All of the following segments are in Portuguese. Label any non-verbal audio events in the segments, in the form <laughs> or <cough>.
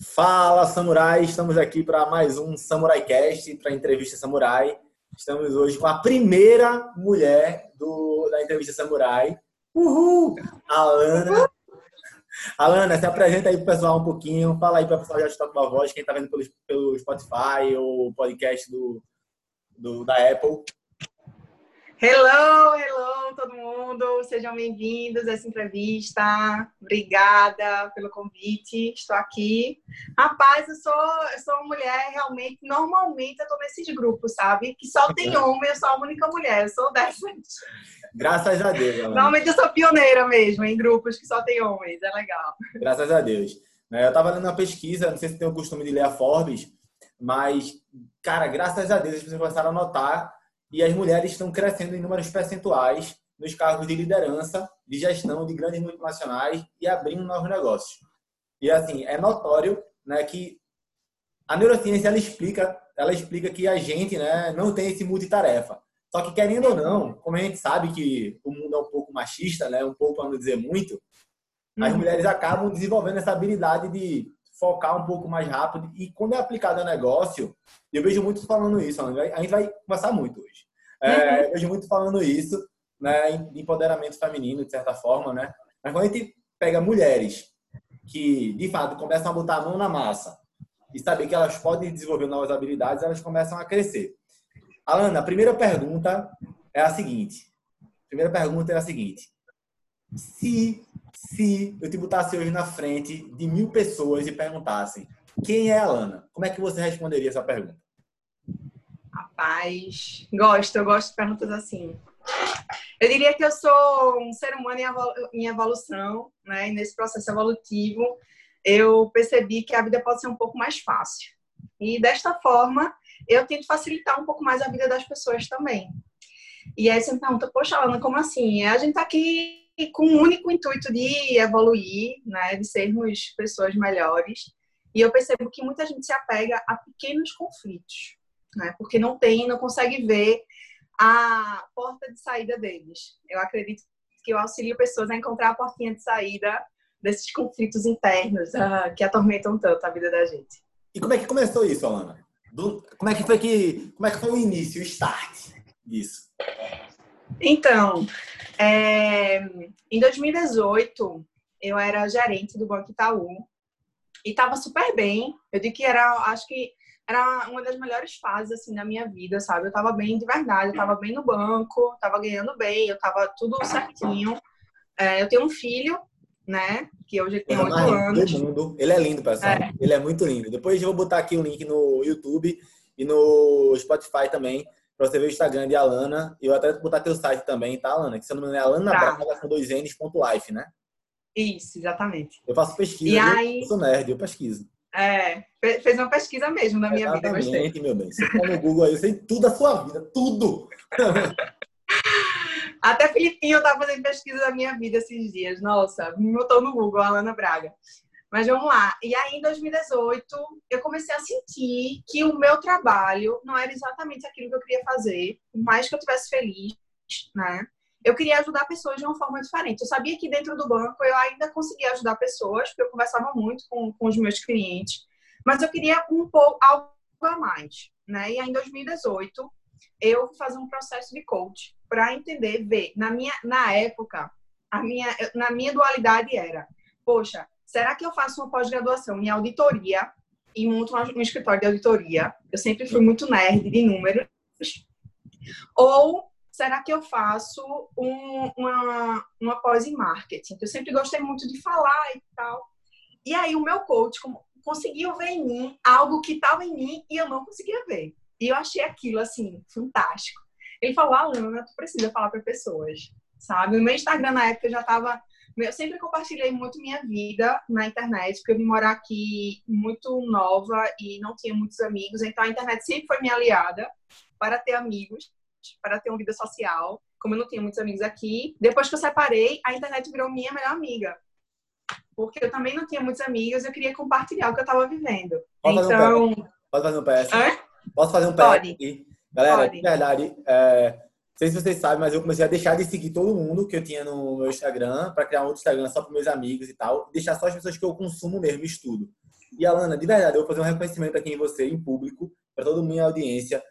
Fala, Samurai! Estamos aqui para mais um Samurai Cast, para entrevista Samurai. Estamos hoje com a primeira mulher do, da entrevista Samurai. Uhul! Alana. Alana, se apresenta aí para o pessoal um pouquinho. Fala aí para o pessoal já estar com a voz, quem está vendo pelo, pelo Spotify ou podcast do, do, da Apple. Hello, hello, todo mundo. Sejam bem-vindos a essa entrevista. Obrigada pelo convite. Estou aqui. Rapaz, eu sou, eu sou uma mulher realmente. Normalmente eu estou nesses grupos, sabe? Que só tem <laughs> homem, eu sou a única mulher. Eu sou dessas. Graças a Deus. Galera. Normalmente eu sou pioneira mesmo em grupos que só tem homens. É legal. Graças a Deus. É, eu estava lendo uma pesquisa, não sei se tem o costume de ler a Forbes, mas, cara, graças a Deus as pessoas começaram a notar e as mulheres estão crescendo em números percentuais nos cargos de liderança, de gestão de grandes multinacionais e abrindo novos negócios. E assim, é notório, né, que a neurociência ela explica, ela explica que a gente, né, não tem esse multitarefa. Só que querendo ou não, como a gente sabe que o mundo é um pouco machista, né, um pouco para não dizer muito, as uhum. mulheres acabam desenvolvendo essa habilidade de focar um pouco mais rápido. E quando é aplicado a negócio, eu vejo muitos falando isso. A gente vai conversar muito hoje. É, uhum. Eu vejo muito falando isso, né, de empoderamento feminino, de certa forma, né? Mas quando a gente pega mulheres que, de fato, começam a botar a mão na massa e saber que elas podem desenvolver novas habilidades, elas começam a crescer. Alana, a primeira pergunta é a seguinte. A primeira pergunta é a seguinte. Se se eu te botasse hoje na frente de mil pessoas e perguntassem quem é a Alana, como é que você responderia essa pergunta? Rapaz, gosto, eu gosto de perguntas assim. Eu diria que eu sou um ser humano em evolução, né? E nesse processo evolutivo, eu percebi que a vida pode ser um pouco mais fácil. E desta forma, eu tento facilitar um pouco mais a vida das pessoas também. E aí você me pergunta, poxa, Alana, como assim? A gente tá aqui com o único intuito de evoluir, né, de sermos pessoas melhores. E eu percebo que muita gente se apega a pequenos conflitos, né, porque não tem, não consegue ver a porta de saída deles. Eu acredito que eu auxilio pessoas a encontrar a portinha de saída desses conflitos internos ah, que atormentam tanto a vida da gente. E como é que começou isso, Alana? Do, como é que foi que, como é que foi o início, o start disso? Então, é, em 2018, eu era gerente do Banco Itaú e estava super bem. Eu digo que era, acho que era uma das melhores fases assim da minha vida, sabe? Eu estava bem de verdade, eu estava bem no banco, estava ganhando bem, eu estava tudo certinho. É, eu tenho um filho, né? Que hoje tem oito anos. Mundo. Ele é lindo, pessoal. É. Ele é muito lindo. Depois eu vou botar aqui o link no YouTube e no Spotify também para você ver o Instagram de Alana. E eu até vou botar teu site também, tá, Alana? Que se eu não me engano é Alana tá. Braga com dois N's ponto life, né? Isso, exatamente. Eu faço pesquisa, e aí... eu sou nerd, eu pesquiso. É, fez uma pesquisa mesmo na minha Exatamente, vida, gostei. meu bem. Você for no Google aí, eu sei tudo da sua vida, tudo! <laughs> Até Filipinho tá fazendo pesquisa da minha vida esses dias. Nossa, me botou no Google, Alana Braga. Mas vamos lá. E aí, em 2018, eu comecei a sentir que o meu trabalho não era exatamente aquilo que eu queria fazer, por mais que eu estivesse feliz, né? Eu queria ajudar pessoas de uma forma diferente. Eu sabia que dentro do banco eu ainda conseguia ajudar pessoas, porque eu conversava muito com, com os meus clientes, mas eu queria um pouco algo a mais, né? E aí, em 2018, eu fui fazer um processo de coach para entender, ver, na minha na época, a minha na minha dualidade era, poxa, será que eu faço uma pós-graduação em auditoria e monto um escritório de auditoria? Eu sempre fui muito nerd de números. Ou será que eu faço um, uma, uma pós em marketing? Eu sempre gostei muito de falar e tal. E aí o meu coach conseguiu ver em mim algo que estava em mim e eu não conseguia ver. E eu achei aquilo, assim, fantástico. Ele falou, Alana, tu precisa falar para pessoas, sabe? O meu Instagram na época já estava eu sempre compartilhei muito minha vida na internet, porque eu vim morar aqui muito nova e não tinha muitos amigos, então a internet sempre foi minha aliada para ter amigos, para ter uma vida social. Como eu não tinha muitos amigos aqui, depois que eu separei, a internet virou minha melhor amiga. Porque eu também não tinha muitos amigos, eu queria compartilhar o que eu estava vivendo. Pode então. Pode fazer um PS? Hã? Posso fazer um PS? Pode. Galera, Pode. de verdade, é, sei se vocês sabem, mas eu comecei a deixar de seguir todo mundo que eu tinha no meu Instagram para criar um outro Instagram só para meus amigos e tal, e deixar só as pessoas que eu consumo mesmo, estudo. E Alana, de verdade, eu vou fazer um reconhecimento aqui em você, em público, para toda a minha audiência.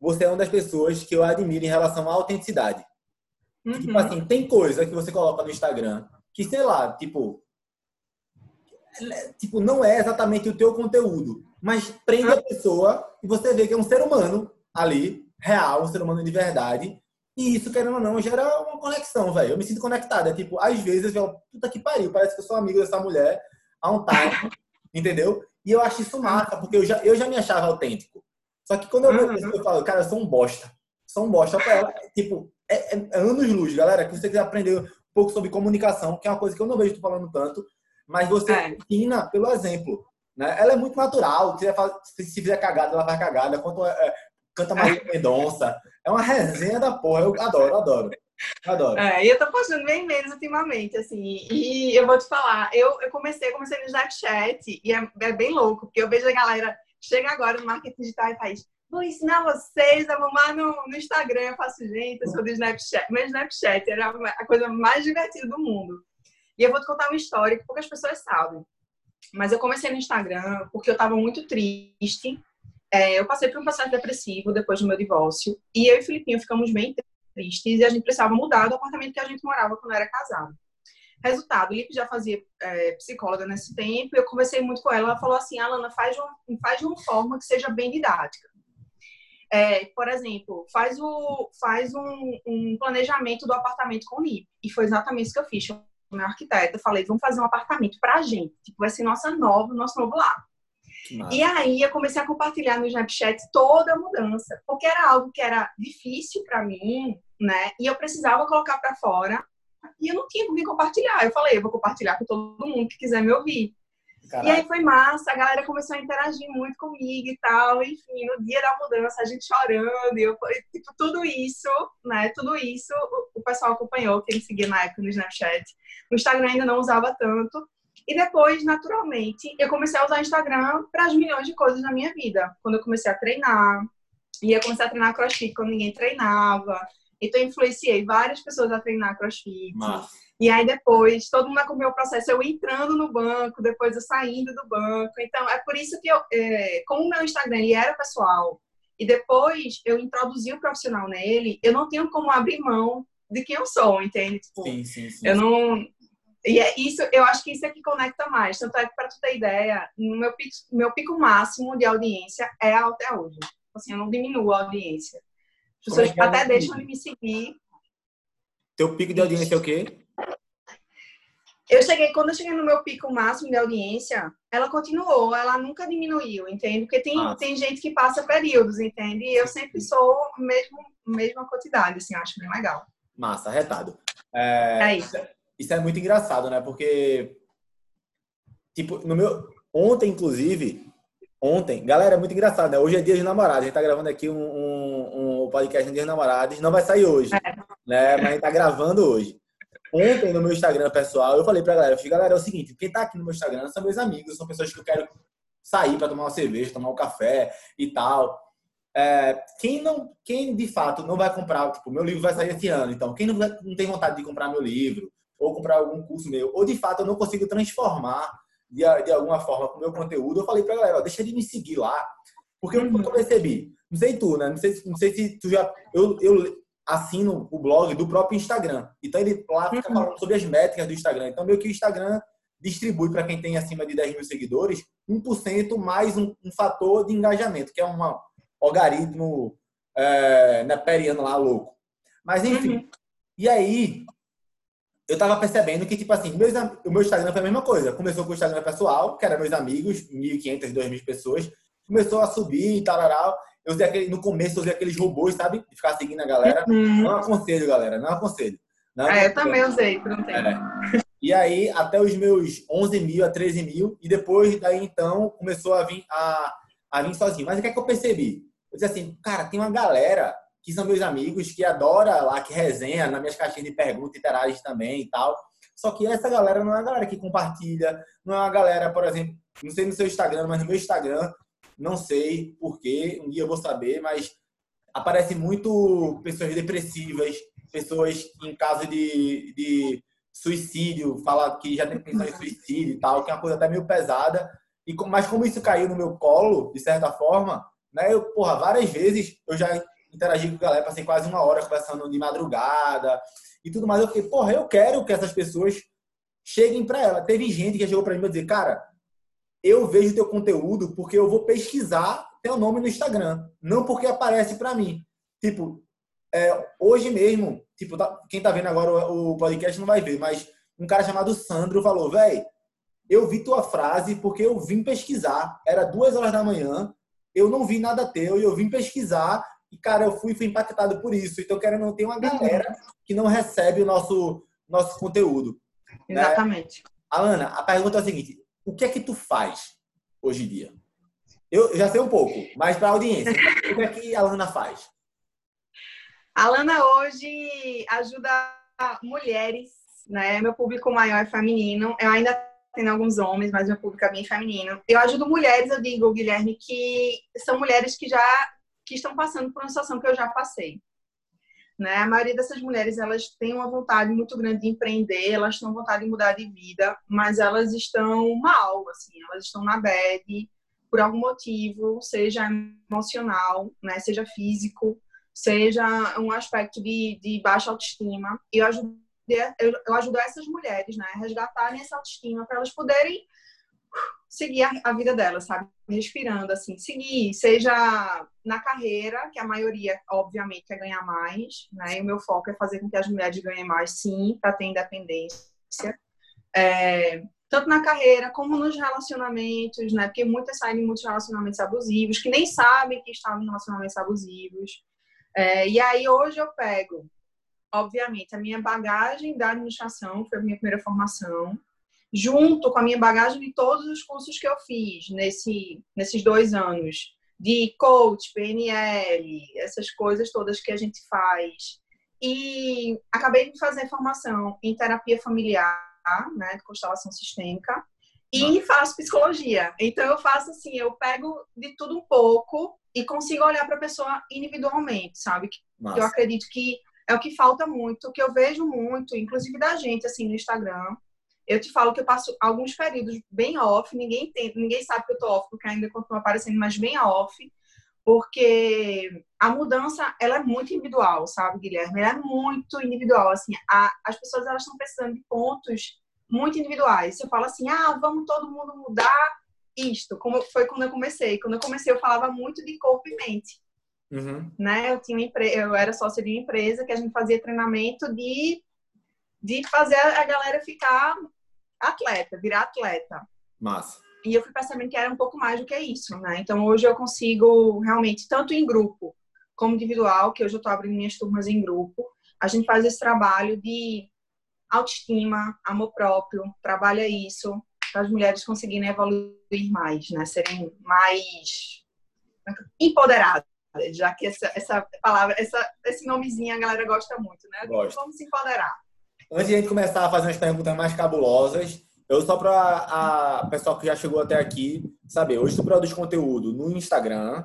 Você é uma das pessoas que eu admiro em relação à autenticidade. Tipo uhum. Tipo assim, tem coisa que você coloca no Instagram que, sei lá, tipo, tipo, não é exatamente o teu conteúdo, mas prende a pessoa e você vê que é um ser humano ali, real, um ser humano de verdade. E isso, querendo ou não, gera uma conexão, velho. Eu me sinto conectado. É tipo, às vezes eu puta que pariu, parece que eu sou amigo dessa mulher há um time, <laughs> entendeu? E eu acho isso massa, porque eu já, eu já me achava autêntico. Só que quando eu vejo uhum. eu falo, cara, eu sou um bosta. Sou um bosta pra ela. Tipo, é, é, é anos luz, galera. Que você quiser aprender um pouco sobre comunicação, que é uma coisa que eu não vejo tu falando tanto, mas você é. ensina pelo exemplo. Né? Ela é muito natural. Se fizer cagada, ela vai cagada. Quanto, é, é canta Maria Mendonça. É uma resenha da porra. Eu adoro, adoro. Adoro. É, e eu tô postando bem menos ultimamente, assim. E eu vou te falar, eu, eu comecei, comecei no Snapchat e é, é, bem louco, porque eu vejo a galera chega agora no marketing digital e faz vou ensinar vocês a mamar no, no Instagram. Eu faço, gente, eu sou do Snapchat. Meu Snapchat era a coisa mais divertida do mundo. E eu vou te contar uma história que poucas pessoas sabem. Mas eu comecei no Instagram porque eu estava muito triste. É, eu passei por um processo depressivo depois do meu divórcio. E eu e o Filipinho ficamos bem tristes e a gente precisava mudar do apartamento que a gente morava quando era casado. Resultado, o Lipe já fazia é, psicóloga nesse tempo, eu conversei muito com ela, ela falou assim, Alana, faz, um, faz de uma forma que seja bem didática. É, por exemplo, faz, o, faz um, um, planejamento do apartamento com o NIP. E foi exatamente isso que eu fiz. Eu, meu arquiteto, falei, vamos fazer um apartamento para a gente. Tipo, vai ser nossa nova, nosso novo lar. E aí eu comecei a compartilhar no Snapchat toda a mudança, porque era algo que era difícil para mim, né? E eu precisava colocar para fora e eu não tinha com quem compartilhar. Eu falei, eu vou compartilhar com todo mundo que quiser me ouvir. Caraca. E aí foi massa, a galera começou a interagir muito comigo e tal. Enfim, no dia da mudança, a gente chorando, eu, tipo, tudo isso, né? Tudo isso o, pessoal acompanhou, quem me seguia na época no Snapchat. O Instagram ainda não usava tanto. E depois, naturalmente, eu comecei a usar o Instagram para as milhões de coisas na minha vida. Quando eu comecei a treinar, ia começar a treinar crossfit quando ninguém treinava. Então, eu influenciei várias pessoas a treinar crossfit. E aí depois, todo mundo acompanhou o processo, eu entrando no banco, depois eu saindo do banco. Então, é por isso que eu, é, como o meu Instagram ele era pessoal, e depois eu introduzi o profissional nele, eu não tenho como abrir mão de quem eu sou, entende? Tipo, sim, sim, sim. Eu não... E é isso, eu acho que isso é que conecta mais. Tanto é que, para tu ter ideia, no meu pico, meu pico máximo de audiência é até hoje. Assim, eu não diminuo a audiência. As pessoas é até deixam de me seguir. Teu pico de audiência é o quê? Eu cheguei, quando eu cheguei no meu pico máximo de audiência, ela continuou, ela nunca diminuiu, entende? Porque tem, tem gente que passa períodos, entende? E eu sempre sou mesmo mesma quantidade, assim, acho bem legal. Massa, retado. É, é isso. Isso é muito engraçado, né? Porque, tipo, no meu. Ontem, inclusive, ontem, galera, é muito engraçado, né? Hoje é dia de namorados, a gente tá gravando aqui um, um, um podcast no dia de namorados, não vai sair hoje, é. né? Mas a gente tá gravando hoje. Ontem no meu Instagram pessoal, eu falei pra galera, eu falei, galera, é o seguinte, quem tá aqui no meu Instagram são meus amigos, são pessoas que eu quero sair para tomar uma cerveja, tomar um café e tal. É, quem não, quem de fato não vai comprar, tipo, meu livro vai sair esse ano, então quem não, vai, não tem vontade de comprar meu livro ou comprar algum curso meu, ou de fato eu não consigo transformar de, de alguma forma com o meu conteúdo, eu falei pra galera, ó, deixa de me seguir lá, porque eu, eu percebi, não sei tu, né? Não sei, não sei se tu já, eu, eu assino o blog do próprio Instagram. Então ele lá fica uhum. falando sobre as métricas do Instagram. Então meio que o Instagram distribui para quem tem acima de 10 mil seguidores 1% mais um, um fator de engajamento, que é um algoritmo é, neperiano lá louco. Mas enfim. Uhum. E aí eu tava percebendo que, tipo assim, meus, o meu Instagram foi a mesma coisa. Começou com o Instagram pessoal, que era meus amigos, 1.500, 2.000 pessoas. Começou a subir e tal, eu usei aquele, no começo eu usei aqueles robôs, sabe? De ficar seguindo a galera. Uhum. Não aconselho, galera. Não aconselho. Não é, eu também usei por um tempo. É. E aí, até os meus 11 mil a 13 mil. E depois daí, então, começou a vir, a, a vir sozinho. Mas o que é que eu percebi? Eu disse assim, cara, tem uma galera que são meus amigos, que adora lá, que resenha nas minhas caixinhas de perguntas, interage também e tal. Só que essa galera não é uma galera que compartilha, não é uma galera, por exemplo, não sei no seu Instagram, mas no meu Instagram não sei porquê, um dia eu vou saber, mas aparece muito pessoas depressivas, pessoas em caso de, de suicídio, fala que já tem pensado em suicídio e tal, que é uma coisa até meio pesada. E, mas como isso caiu no meu colo, de certa forma, né? Eu, porra, várias vezes eu já interagi com a galera, passei quase uma hora conversando de madrugada e tudo mais. Eu fiquei, porra, eu quero que essas pessoas cheguem para ela. Teve gente que chegou para mim e dizer, cara, eu vejo teu conteúdo porque eu vou pesquisar teu nome no Instagram, não porque aparece para mim. Tipo, é, hoje mesmo, tipo, tá, quem tá vendo agora o, o, podcast não vai ver, mas um cara chamado Sandro falou, velho, eu vi tua frase porque eu vim pesquisar. Era duas horas da manhã, eu não vi nada teu e eu vim pesquisar e, cara, eu fui, fui impactado por isso. Então, quero não ter uma galera que não recebe o nosso, nosso conteúdo. Né? Exatamente. Né? Alana, a pergunta é a seguinte: o que é que tu faz hoje em dia? Eu já sei um pouco, mas para a audiência, o que é que a Alana faz? A Lana hoje ajuda mulheres, né? Meu público maior é feminino. Eu ainda tenho alguns homens, mas meu público é bem feminino. Eu ajudo mulheres, eu digo, Guilherme, que são mulheres que já que estão passando por uma situação que eu já passei. Né? A maioria dessas mulheres, elas têm uma vontade muito grande de empreender, elas têm vontade de mudar de vida, mas elas estão mal, assim, elas estão na bad por algum motivo, seja emocional, né, seja físico, seja um aspecto de, de baixa autoestima. E eu ajudo, eu, eu ajudo essas mulheres, né, a resgatarem essa autoestima para elas poderem seguir a, a, vida delas, sabe? Respirando, assim, seguir, seja na carreira, que a maioria, obviamente, quer ganhar mais, né? E o meu foco é fazer com que as mulheres ganhem mais, sim, para ter independência. É, tanto na carreira como nos relacionamentos, né? Porque muitas saem de muitos relacionamentos abusivos, que nem sabem que estavam em relacionamentos abusivos. É, e aí hoje eu pego, obviamente, a minha bagagem da administração, foi a minha primeira formação, junto com a minha bagagem de todos os cursos que eu fiz nesse, nesses dois anos, de coach, PNL, essas coisas todas que a gente faz. E acabei de fazer formação em terapia familiar, né, de constelação sistêmica, e faço psicologia. Então eu faço assim, eu pego de tudo um pouco e consigo olhar para a pessoa individualmente, sabe? Que eu acredito que é o que falta muito, que eu vejo muito, inclusive da gente assim no Instagram. Eu te falo que eu passo alguns períodos bem off, ninguém tem, ninguém sabe que eu tô off, porque ainda continua aparecendo, mas bem off, porque a mudança, ela é muito individual, sabe, Guilherme? Ela é muito individual, assim, a, as pessoas, elas estão precisando de pontos muito individuais. Se eu falo assim, ah, vamos todo mundo mudar isto, como foi quando eu comecei. Quando eu comecei, eu falava muito de corpo e mente. Uhum. Né? Eu, tinha eu era sócia de uma empresa que a gente fazia treinamento de, de fazer a galera ficar atleta, virar atleta. Massa. E eu fui percebendo que era um pouco mais do que isso, né? Então hoje eu consigo realmente, tanto em grupo como individual, que hoje eu estou abrindo minhas turmas em grupo, a gente faz esse trabalho de autoestima, amor próprio, trabalha isso, para as mulheres conseguirem evoluir mais, né? Serem mais empoderadas, já que essa, essa palavra, essa, esse nomezinho a galera gosta muito, né? Gosto. Vamos se empoderar. Antes de a gente começar a fazer umas perguntas mais cabulosas, eu só para a pessoal que já chegou até aqui saber, hoje tu produz conteúdo no Instagram.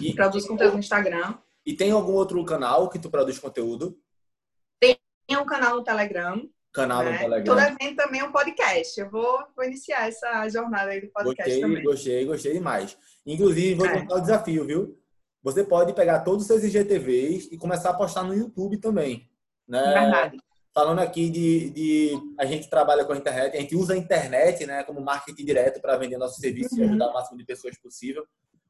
E, produz conteúdo no Instagram. E tem algum outro canal que tu produz conteúdo? Tem um canal no Telegram. Canal né? no Telegram. Tô devendo também um podcast. Eu vou, vou iniciar essa jornada aí do podcast gostei, também. Gostei, gostei demais. Inclusive, vou é. contar o desafio, viu? Você pode pegar todos os seus IGTVs e começar a postar no YouTube também. Né? Verdade. Falando aqui de, de a gente trabalha com a internet, a gente usa a internet né, como marketing direto para vender nossos serviços uhum. e ajudar o máximo de pessoas possível.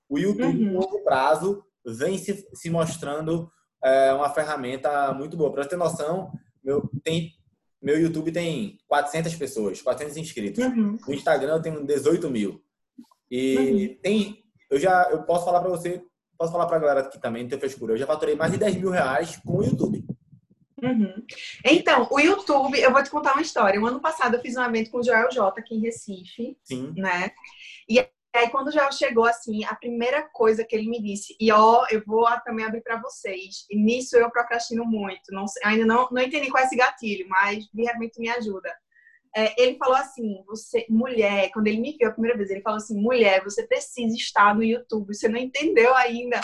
O YouTube, uhum. no longo prazo, vem se, se mostrando é, uma ferramenta muito boa. Para ter noção, meu, tem, meu YouTube tem 400 pessoas, 400 inscritos. Uhum. No Instagram eu tenho 18 mil. E uhum. tem, eu já, eu posso falar para você, posso falar para a galera aqui também, não tem frescura, eu já faturei mais de 10 mil reais com o YouTube. Uhum. Então, o YouTube, eu vou te contar uma história. O ano passado eu fiz um evento com o Joel J aqui em Recife, Sim. né? E aí quando o Joel chegou assim, a primeira coisa que ele me disse, e ó, eu vou também abrir para vocês. E nisso eu procrastino muito, não ainda não, não entendi qual é esse gatilho, mas de repente me ajuda. É, ele falou assim, você, mulher, quando ele me viu a primeira vez, ele falou assim, mulher, você precisa estar no YouTube, você não entendeu ainda.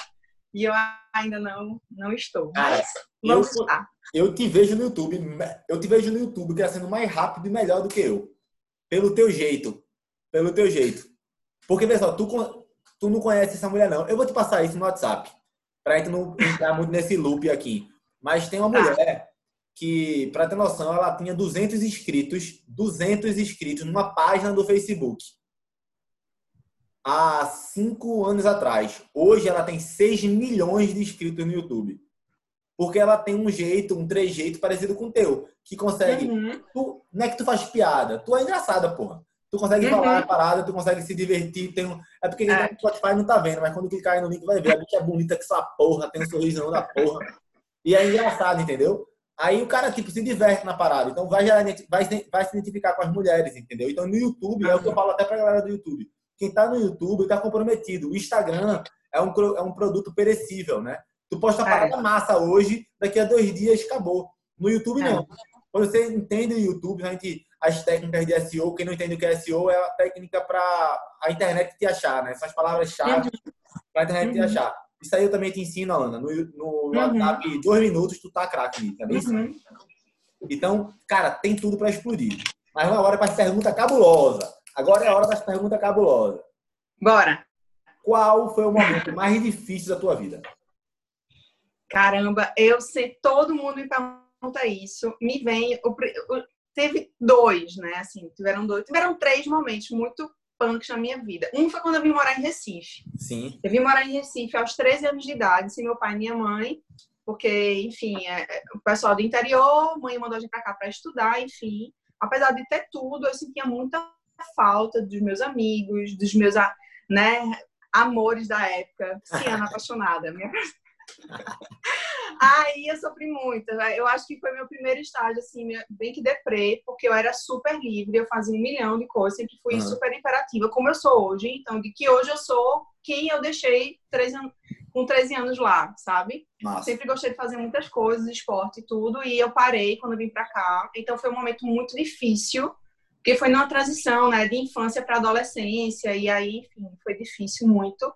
E eu ainda não, não estou. Mas vamos eu, estar. Eu te vejo no YouTube, eu te vejo no YouTube crescendo mais rápido e melhor do que eu. Pelo teu jeito. pelo teu jeito. Porque, pessoal, tu, tu não conhece essa mulher, não. Eu vou te passar isso no WhatsApp, pra gente não entrar muito nesse loop aqui. Mas tem uma tá. mulher que, pra ter noção, ela tinha 200 inscritos, 200 inscritos numa página do Facebook. Há cinco anos atrás. Hoje ela tem 6 milhões de inscritos no YouTube. Porque ela tem um jeito, um trejeito parecido com o teu. Que consegue. Uhum. Tu, não é que tu faz piada, tu é engraçada, porra. Tu consegue uhum. falar a parada, tu consegue se divertir. Tem um... É porque quem é. tá no Spotify não tá vendo, mas quando clicar aí no link vai ver. A bicha é bonita que essa porra, tem um sorriso da porra. E é engraçado, entendeu? Aí o cara, tipo, se diverte na parada. Então vai, vai, vai se identificar com as mulheres, entendeu? Então no YouTube, uhum. é o que eu falo até pra galera do YouTube. Quem tá no YouTube tá comprometido. O Instagram é um, é um produto perecível, né? Tu posta a parada é. massa hoje, daqui a dois dias acabou. No YouTube, é. não. Quando você entende o YouTube, a gente, as técnicas de SEO, quem não entende o que é SEO é a técnica para a internet te achar, né? Essas palavras-chave para a internet uhum. te achar. Isso aí eu também te ensino, Ana. No, no uhum. WhatsApp, dois minutos, tu tá craque, tá bem? Uhum. Então, cara, tem tudo para explodir. Mas uma hora para as perguntas cabulosas. Agora é a hora das perguntas cabulosas. Bora. Qual foi o momento mais difícil da tua vida? Caramba, eu sei, todo mundo me pergunta isso. Me vem, o, o, teve dois, né? Assim, tiveram dois, tiveram três momentos muito punks na minha vida. Um foi quando eu vim morar em Recife. Sim. Eu vim morar em Recife aos 13 anos de idade, sem meu pai e minha mãe, porque, enfim, é, é, o pessoal do interior, mãe mandou a gente pra cá para estudar, enfim. Apesar de ter tudo, eu sentia muita falta dos meus amigos, dos meus, né, amores da época. Ciana apaixonada. Minha <laughs> Aí eu sofri muito. Eu acho que foi meu primeiro estágio, assim, bem que deprê, porque eu era super livre, eu fazia um milhão de coisas, sempre fui uhum. super imperativa, como eu sou hoje. Então, de que hoje eu sou quem eu deixei 13 anos, com 13 anos lá, sabe? Nossa. Sempre gostei de fazer muitas coisas, esporte e tudo, e eu parei quando vim pra cá. Então, foi um momento muito difícil, porque foi numa transição, né, de infância para adolescência, e aí, enfim, foi difícil muito. O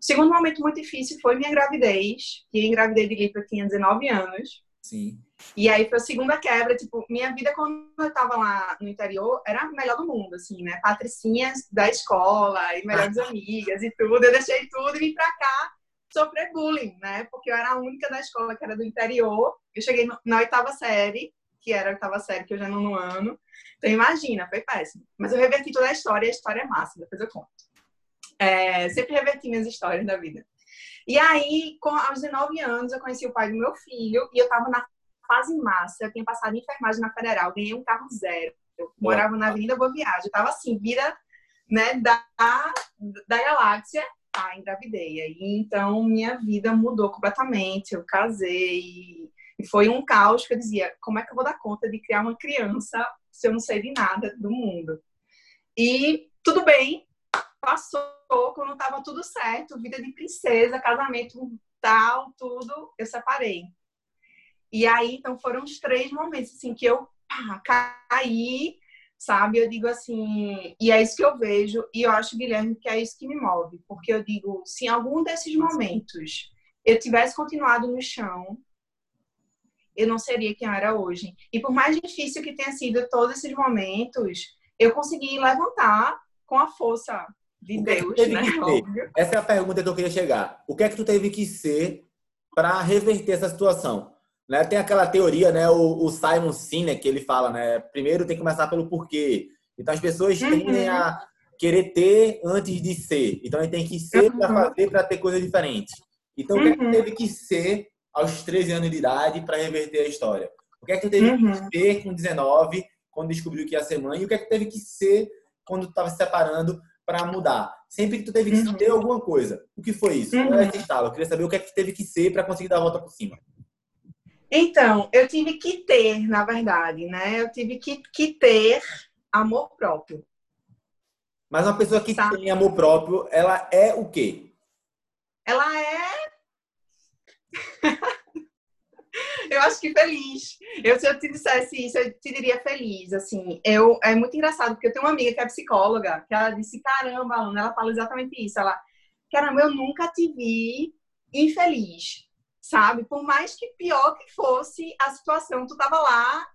segundo momento muito difícil foi minha gravidez, que eu engravidei de Lipa, eu tinha 19 anos. Sim. E aí foi a segunda quebra, tipo, minha vida quando eu tava lá no interior era a melhor do mundo, assim, né? Patricinhas da escola e melhores <laughs> amigas e tudo. Eu deixei tudo e vim pra cá sofrer bullying, né? Porque eu era a única da escola que era do interior. Eu cheguei na oitava série, que era a oitava série, que eu já não no ano. Então imagina, foi péssimo. Mas eu reverti toda a história a história é massa, depois eu conto. É, sempre reverti minhas histórias da vida. E aí, com, aos 19 anos, eu conheci o pai do meu filho e eu tava na fase massa. Eu tinha passado em enfermagem na Federal, ganhei um carro zero. Eu morava na Avenida Boa Viagem. Eu tava assim, vida né, da, da galáxia. Ah, engravidei. E então, minha vida mudou completamente. Eu casei. E foi um caos que eu dizia: como é que eu vou dar conta de criar uma criança se eu não sei de nada do mundo? E tudo bem, passou quando estava tudo certo, vida de princesa, casamento tal, tudo, eu separei. E aí, então, foram os três momentos, assim, que eu pá, caí, sabe? Eu digo assim, e é isso que eu vejo, e eu acho, Guilherme, que é isso que me move, porque eu digo, se em algum desses momentos eu tivesse continuado no chão, eu não seria quem eu era hoje. E por mais difícil que tenha sido todos esses momentos, eu consegui levantar com a força de Deus, né? Essa é a pergunta que eu queria chegar. O que é que tu teve que ser para reverter essa situação? Né? Tem aquela teoria, né? O, o, Simon Sinek, ele fala, né? Primeiro tem que começar pelo porquê. Então as pessoas uhum. tendem a querer ter antes de ser. Então a gente tem que ser uhum. para fazer para ter coisas diferentes. Então o que é que uhum. teve que ser aos 13 anos de idade para reverter a história? O que é que tu teve uhum. que ser com 19 quando descobriu que ia ser mãe? E o que é que teve que ser quando tu estava se separando para mudar? Sempre que tu teve que uhum. ter alguma coisa. O que foi isso? Uhum. Qual é esse estalo? Eu queria saber o que é que teve que ser para conseguir dar a volta por cima. Então, eu tive que ter, na verdade, né? Eu tive que, que ter amor próprio. Mas uma pessoa que Sabe? tem amor próprio, ela é o quê? Ela é eu acho que feliz. Eu, se eu te dissesse isso, eu te diria feliz. Assim, eu, é muito engraçado, porque eu tenho uma amiga que é psicóloga, que ela disse: caramba, Ana, ela fala exatamente isso. Ela, caramba, eu nunca te vi infeliz, sabe? Por mais que pior que fosse a situação, tu tava lá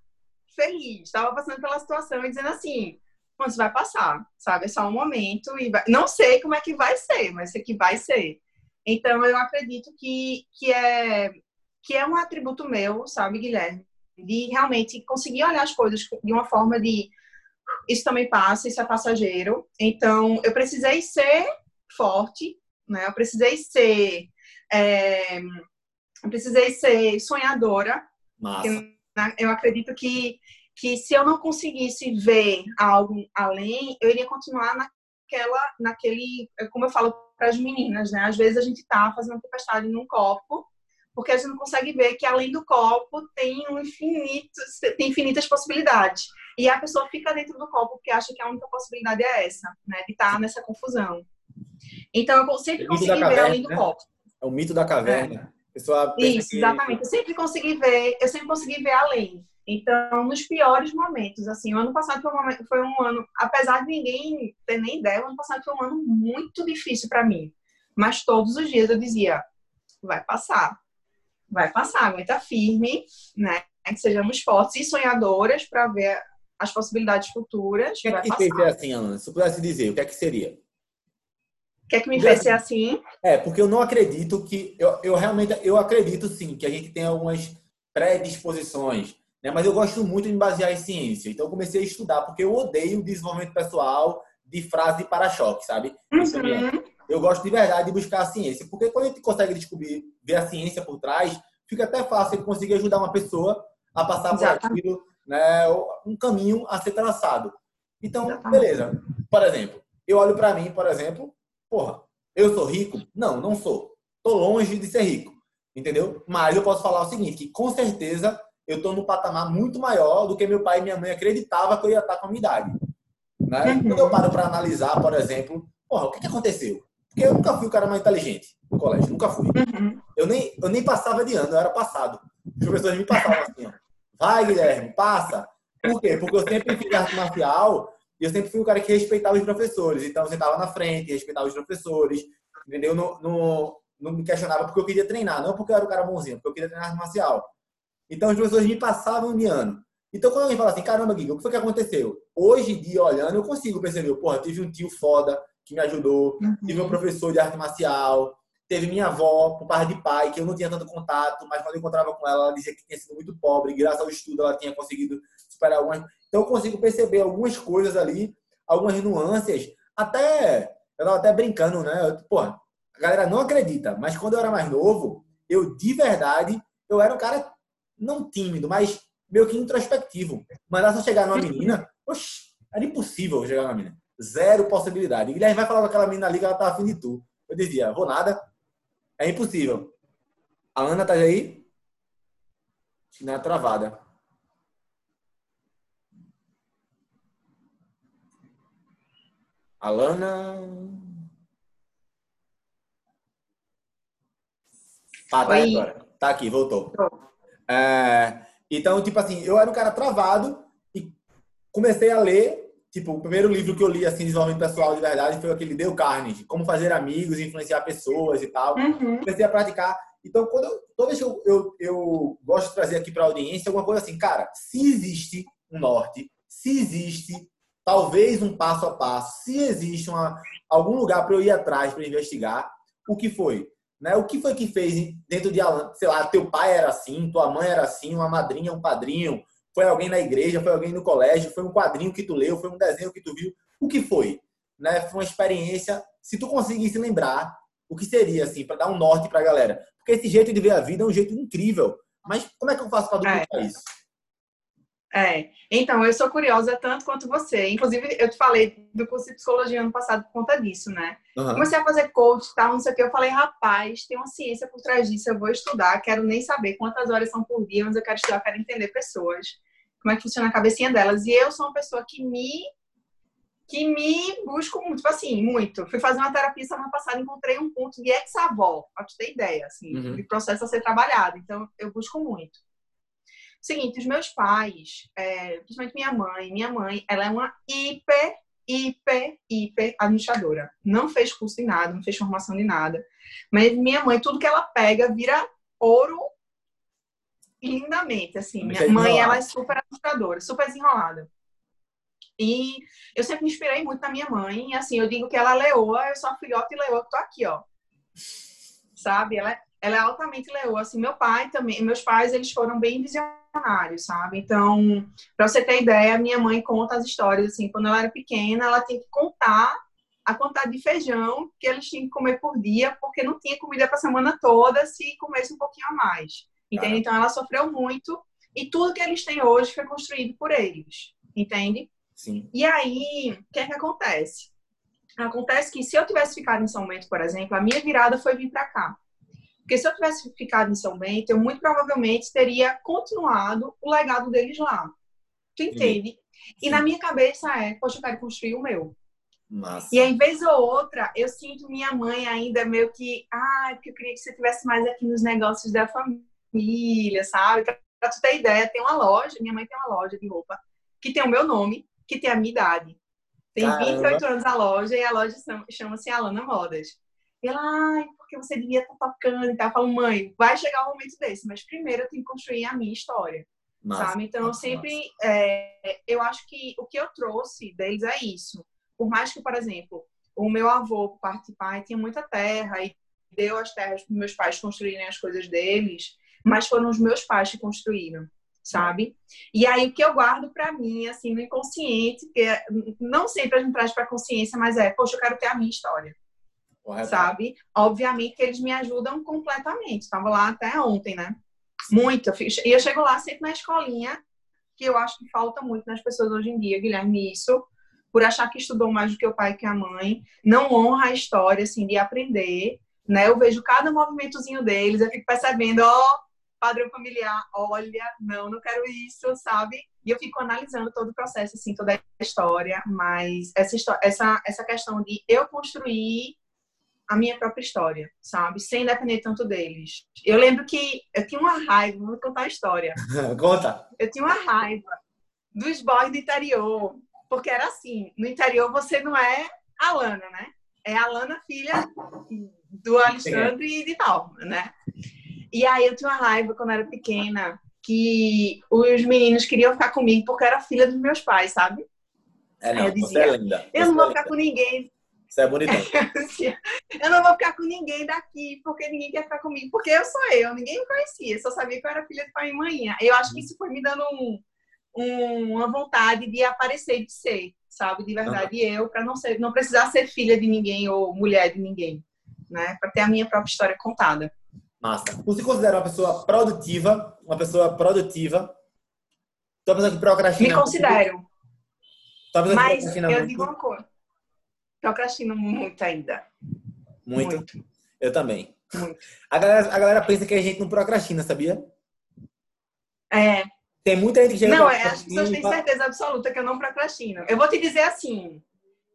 feliz, tava passando pela situação e dizendo assim: mas vai passar, sabe? É só um momento e vai... não sei como é que vai ser, mas sei que vai ser. Então eu acredito que que é que é um atributo meu, sabe, Guilherme, de realmente conseguir olhar as coisas de uma forma de isso também passa, isso é passageiro. Então eu precisei ser forte, né? Eu precisei ser é... eu precisei ser sonhadora. Massa. Eu, né, eu acredito que que se eu não conseguisse ver algo além, eu iria continuar naquela, naquele, como eu falo para as meninas, né? Às vezes a gente tá fazendo tempestade num copo, porque a gente não consegue ver que além do copo tem um infinito, tem infinitas possibilidades. E a pessoa fica dentro do copo porque acha que a única possibilidade é essa, né? De estar tá nessa confusão. Então eu sempre consegui ver caverna, além do né? copo. É o mito da caverna. É. Isso, que... exatamente. Eu sempre consegui ver, eu sempre consegui ver além. Então, nos piores momentos, assim, o ano passado foi um, momento, foi um ano, apesar de ninguém ter nem ideia, o ano passado foi um ano muito difícil para mim. Mas todos os dias eu dizia, vai passar, vai passar, aguenta firme, né? Que sejamos fortes e sonhadoras para ver as possibilidades futuras. O que é que fez ser assim, Ana? Se eu pudesse dizer, o que é que seria? O que é que me fez ser assim? É, porque eu não acredito que. Eu, eu realmente eu acredito sim que a gente tem algumas predisposições né? Mas eu gosto muito de me basear em ciência. Então eu comecei a estudar, porque eu odeio desenvolvimento pessoal de frase de para-choque, sabe? Uhum. Eu gosto de verdade de buscar a ciência. Porque quando a gente consegue descobrir, ver a ciência por trás, fica até fácil conseguir ajudar uma pessoa a passar por aquilo, né? Um caminho a ser traçado. Então, Exatamente. beleza. Por exemplo, eu olho para mim, por exemplo, porra, eu sou rico? Não, não sou. Tô longe de ser rico, entendeu? Mas eu posso falar o seguinte, que com certeza eu estou num patamar muito maior do que meu pai e minha mãe acreditavam que eu ia estar com a minha idade. Né? Uhum. Quando eu paro para analisar, por exemplo, porra, o que, que aconteceu? Porque eu nunca fui o cara mais inteligente no colégio, nunca fui. Uhum. Eu, nem, eu nem passava de ano, eu era passado. Os professores me passavam assim, ó, vai Guilherme, passa. Por quê? Porque eu sempre fiz arte marcial e eu sempre fui o cara que respeitava os professores. Então eu sentava na frente, respeitava os professores, entendeu? Não, não, não me questionava porque eu queria treinar, não porque eu era o cara bonzinho, porque eu queria treinar arte marcial. Então, as pessoas me passavam de ano. Então, quando alguém fala assim, caramba, Guiga, o que foi que aconteceu? Hoje em dia, olhando, eu consigo perceber, porra, tive um tio foda que me ajudou, uhum. tive um professor de arte marcial, teve minha avó, por parte de pai, que eu não tinha tanto contato, mas quando eu encontrava com ela, ela dizia que tinha sido muito pobre, graças ao estudo ela tinha conseguido superar algumas. Então, eu consigo perceber algumas coisas ali, algumas nuances, até. Eu tava até brincando, né? Porra, a galera não acredita, mas quando eu era mais novo, eu de verdade, eu era um cara não tímido, mas meio que introspectivo. Mas se eu chegar numa menina, oxe, era impossível chegar numa menina. Zero possibilidade. E Guilherme vai falar com aquela menina ali que ela tá afim de tu. Eu dizia, vou nada. É impossível. A Ana tá aí? Acho que não é travada. Alana. Ah, tá agora. Tá aqui, voltou. É, então, tipo assim, eu era um cara travado e comecei a ler. Tipo, o primeiro livro que eu li, assim, de desenvolvimento pessoal de verdade foi aquele Dale Carnegie, Como Fazer Amigos, Influenciar Pessoas e tal. Uhum. Comecei a praticar. Então, quando eu, toda vez que eu, eu, eu gosto de trazer aqui para a audiência alguma coisa assim, cara, se existe um norte, se existe talvez um passo a passo, se existe uma, algum lugar para eu ir atrás para investigar, o que foi? Né? O que foi que fez dentro de Alan? Sei lá, teu pai era assim, tua mãe era assim, uma madrinha, um padrinho, foi alguém na igreja, foi alguém no colégio, foi um quadrinho que tu leu, foi um desenho que tu viu. O que foi? Né? Foi uma experiência. Se tu conseguisse lembrar, o que seria, assim, para dar um norte para a galera? Porque esse jeito de ver a vida é um jeito incrível. Mas como é que eu faço para duplicar é. isso? É, então, eu sou curiosa tanto quanto você. Inclusive, eu te falei do curso de psicologia ano passado por conta disso, né? Uhum. Comecei a fazer coach, tal, não sei o que. Eu falei, rapaz, tem uma ciência por trás disso, eu vou estudar. Quero nem saber quantas horas são por dia, mas eu quero estudar, quero entender pessoas. Como é que funciona a cabecinha delas. E eu sou uma pessoa que me que me busco muito, tipo assim, muito. Fui fazer uma terapia semana passada, encontrei um ponto de ex-avó, pra te ter ideia, assim, uhum. de processo a ser trabalhado. Então, eu busco muito. Seguinte, os meus pais, é, principalmente minha mãe, minha mãe, ela é uma hiper, hiper, hiper administradora. Não fez curso de nada, não fez formação de nada. Mas minha mãe, tudo que ela pega vira ouro lindamente, assim. Minha mãe, ela é super administradora, super desenrolada. E eu sempre me inspirei muito na minha mãe. E, assim, eu digo que ela é leoa, eu sou a filhota e leoa que tô aqui, ó. Sabe? Ela, é, ela é altamente leoa. Assim, meu pai também, meus pais, eles foram bem visionários, sabe? Então, para você ter ideia, minha mãe conta as histórias, assim, quando ela era pequena, ela tinha que contar a quantidade de feijão que eles tinham que comer por dia, porque não tinha comida para a semana toda se comesse um pouquinho a mais. Entende? Então ela sofreu muito e tudo que eles têm hoje foi construído por eles. Entende? Sim. E aí, o que é que acontece? Acontece que se eu tivesse ficado em São Bento, por exemplo, a minha virada foi vir para cá. Porque se eu tivesse ficado em São Bento, eu muito provavelmente teria continuado o legado deles lá. Tu entende? Sim. E na minha cabeça é, poxa, eu quero construir o meu. Massa. E em vez ou outra, eu sinto minha mãe ainda meio que, ah, porque eu queria que você tivesse mais aqui nos negócios da família, sabe? Pra tu ter ideia, tem uma loja, minha mãe tem uma loja de roupa que tem o meu nome, que tem a minha idade. Tem Caramba. 28 anos a loja e a loja chama-se Alana Modas. E ela, ai, porque você devia estar tá tocando e tal. Eu falo, mãe, vai chegar um momento desse, mas primeiro eu tenho que construir a minha história. Massa, sabe? Então, massa, eu sempre, é, eu acho que o que eu trouxe deles é isso por mais que, por exemplo, o meu avô, por parte de pai, tinha muita terra e deu as terras para meus pais construírem as coisas deles, mas foram os meus pais que construíram, sabe? E aí o que eu guardo para mim, assim, no inconsciente, que é, não sempre a gente traz para a consciência, mas é, poxa, eu quero ter a minha história. Correto. Sabe? Obviamente que eles me ajudam completamente. Estava lá até ontem, né? Muito. E eu chego lá sempre na escolinha, que eu acho que falta muito nas pessoas hoje em dia, Guilherme, isso por achar que estudou mais do que o pai que a mãe, não honra a história, assim, de aprender, né? Eu vejo cada movimentozinho deles, eu fico percebendo, ó, oh, padrão familiar, olha, não, não quero isso, sabe? E eu fico analisando todo o processo, assim, toda a história, mas essa, essa, essa questão de eu construir a minha própria história, sabe? Sem depender tanto deles. Eu lembro que eu tinha uma raiva, vou contar a história. <laughs> Conta. Eu tinha uma raiva dos boys do interior, porque era assim, no interior você não é a Lana, né? É a Lana, filha do Alexandre e de tal, né? E aí eu tinha uma raiva quando era pequena, que os meninos queriam ficar comigo porque eu era filha dos meus pais, sabe? É, não, eu dizia, é linda. Eu não vou é ficar com ninguém. Você é bonitão. <laughs> eu não vou ficar com ninguém daqui, porque ninguém quer ficar comigo. Porque eu sou eu, ninguém me conhecia, só sabia que eu era filha de pai e mãe. Eu acho que isso foi me dando um, uma vontade de aparecer, de ser, sabe, de verdade uhum. eu, para não ser, não precisar ser filha de ninguém ou mulher de ninguém, né, para ter a minha própria história contada. Massa. Você considera uma pessoa produtiva, uma pessoa produtiva? Uma pessoa que procrastina? Me considero. Mas eu digo uma coisa. Procrastino muito ainda. Muito? muito. Eu também. Muito. <laughs> A galera, a galera pensa que a gente não procrastina, sabia? É, tem muita gente que chega Não, é, as pessoas têm certeza absoluta que eu não procrastino. Eu vou te dizer assim,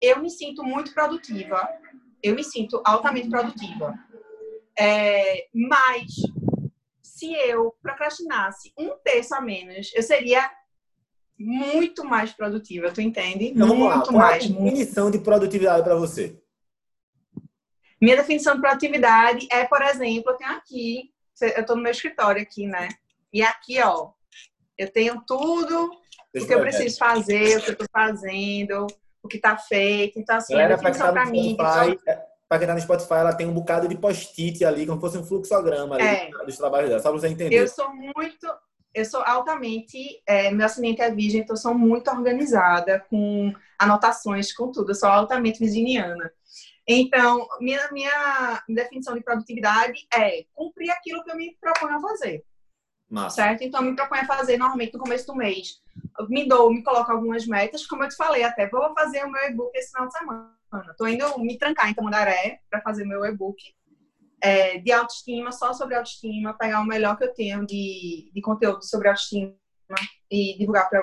eu me sinto muito produtiva, eu me sinto altamente produtiva. É, mas se eu procrastinasse um terço a menos, eu seria muito mais produtiva, tu entende? Então, muito lá. mais. Qual é a definição de produtividade para você? Minha definição de produtividade é, por exemplo, eu tenho aqui, eu estou no meu escritório aqui, né? E aqui, ó, eu tenho tudo Deixa o que eu preciso fazer, o que eu estou fazendo, o que está feito. Então, assim, Galera, a definição para mim... Spotify, é, para quem está no Spotify, ela tem um bocado de post-it ali, como se fosse um fluxograma ali, é. dos trabalhos dela, só para você entender. Eu sou muito... Eu sou altamente... É, meu acidente é virgem, então sou muito organizada, com anotações, com tudo. Eu sou altamente virginiana. Então, minha, minha definição de produtividade é cumprir aquilo que eu me proponho a fazer. Massa. Certo? Então, eu me proponho a fazer normalmente no começo do mês. Eu me dou, me coloco algumas metas, como eu te falei até, vou fazer o meu e-book esse final de semana. Estou indo me trancar em Tamandaré para fazer meu e-book é, de autoestima, só sobre autoestima, pegar o melhor que eu tenho de, de conteúdo sobre autoestima e divulgar para.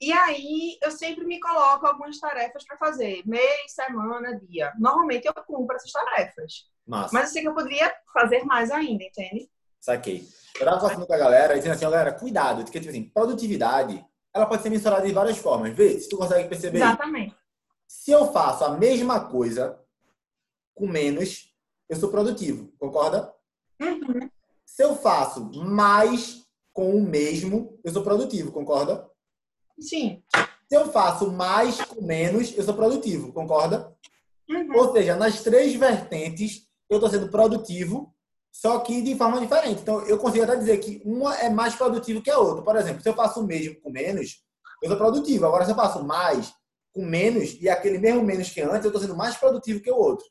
E aí, eu sempre me coloco algumas tarefas para fazer, mês, semana, dia. Normalmente eu cumpro essas tarefas. Massa. Mas eu sei que eu poderia fazer mais ainda, entende? Saquei. Eu tava conversando com a galera dizendo assim, galera, cuidado, porque tipo assim, produtividade, ela pode ser mensurada de várias formas. Vê se tu consegue perceber. Exatamente. Se eu faço a mesma coisa com menos, eu sou produtivo, concorda? Uhum. Se eu faço mais com o mesmo, eu sou produtivo, concorda? Sim. Se eu faço mais com menos, eu sou produtivo, concorda? Uhum. Ou seja, nas três vertentes, eu estou sendo produtivo, só que de forma diferente. Então, eu consigo até dizer que uma é mais produtivo que a outra. Por exemplo, se eu faço o mesmo com menos, eu sou produtivo. Agora, se eu faço mais com menos e aquele mesmo menos que antes, eu estou sendo mais produtivo que o outro.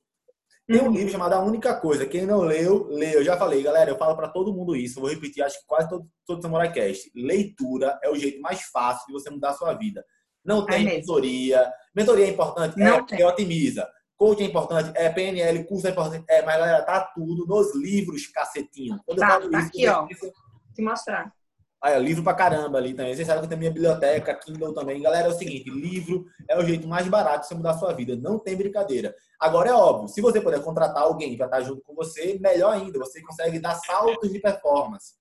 Tem um livro chamado A Única Coisa. Quem não leu, lê. Eu já falei, galera, eu falo para todo mundo isso. Eu vou repetir, acho que quase todo, todo Samurai Cast. Leitura é o jeito mais fácil de você mudar a sua vida. Não tem mesmo. mentoria. Mentoria é importante? Não é, tem. porque otimiza. Coach é importante? É, PNL, curso é importante? É, mas galera, tá tudo nos livros, cacetinho. Quando Tá, eu falo tá isso, aqui, ó. Te mostrar. Aí, ó, livro pra caramba ali também. Vocês sabem que tem minha biblioteca, Kindle também. Galera, é o seguinte: livro é o jeito mais barato de você mudar a sua vida. Não tem brincadeira. Agora é óbvio, se você puder contratar alguém para estar junto com você, melhor ainda. Você consegue dar saltos de performance,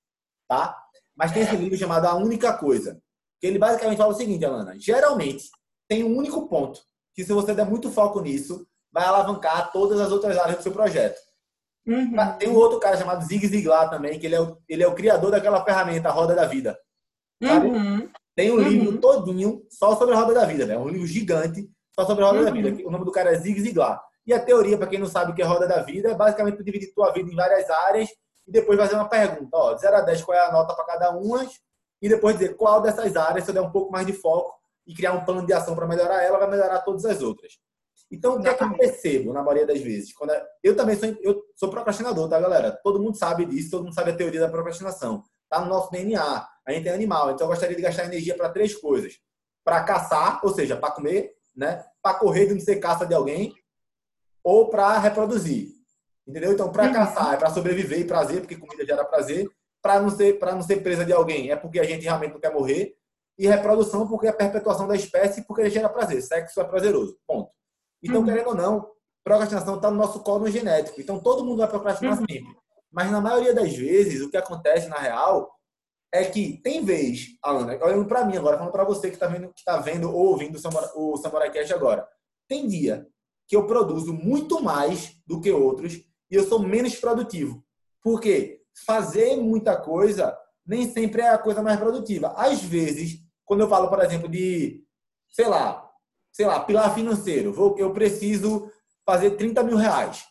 tá? Mas tem esse livro chamado A Única Coisa. Que ele basicamente fala o seguinte, Alana. Geralmente, tem um único ponto que se você der muito foco nisso, vai alavancar todas as outras áreas do seu projeto. Uhum. Tem um outro cara chamado Zig Ziglar também, que ele é o, ele é o criador daquela ferramenta, a Roda da Vida. Uhum. Tem um Uhum. livro todinho só sobre a roda da vida, né? É um livro gigante só sobre a roda da Uhum. vida. O nome do cara é Zig Ziglar. E a teoria, para quem não sabe o que é roda da vida, é basicamente tu dividir tua vida em várias áreas e depois fazer uma pergunta. Ó, de 0 a 10, qual é a nota para cada uma? E depois dizer qual dessas áreas, se eu der um pouco mais de foco e criar um plano de ação para melhorar ela, vai melhorar todas as outras. Então, o que é que eu percebo na maioria das vezes? Quando é- eu também sou, eu sou procrastinador, tá, galera? Todo mundo sabe disso, todo mundo sabe a teoria da procrastinação. Tá no nosso DNA. A gente é animal, então eu gostaria de gastar energia para três coisas: para caçar, ou seja, para comer, né? Para correr de não ser caça de alguém, ou para reproduzir. Entendeu? Então, para Uhum. caçar é para sobreviver e prazer, porque comida gera prazer. Para não ser para não ser presa de alguém é porque a gente realmente não quer morrer. E reprodução porque é a perpetuação da espécie porque gera prazer. Sexo é prazeroso. Ponto. Então, Uhum. querendo ou não, procrastinação está no nosso código genético. Então, todo mundo vai procrastinar Uhum. sempre. Mas, na maioria das vezes, o que acontece na real é que tem vez, Alana, olhando para mim agora, falando para você que está vendo, que tá vendo ou ouvindo o Samurai, Cast agora. Tem dia que eu produzo muito mais do que outros e eu sou menos produtivo. Por quê? Fazer muita coisa nem sempre é a coisa mais produtiva. Às vezes, quando eu falo, por exemplo, de, sei lá, sei lá, pilar financeiro, vou, eu preciso fazer 30 mil reais.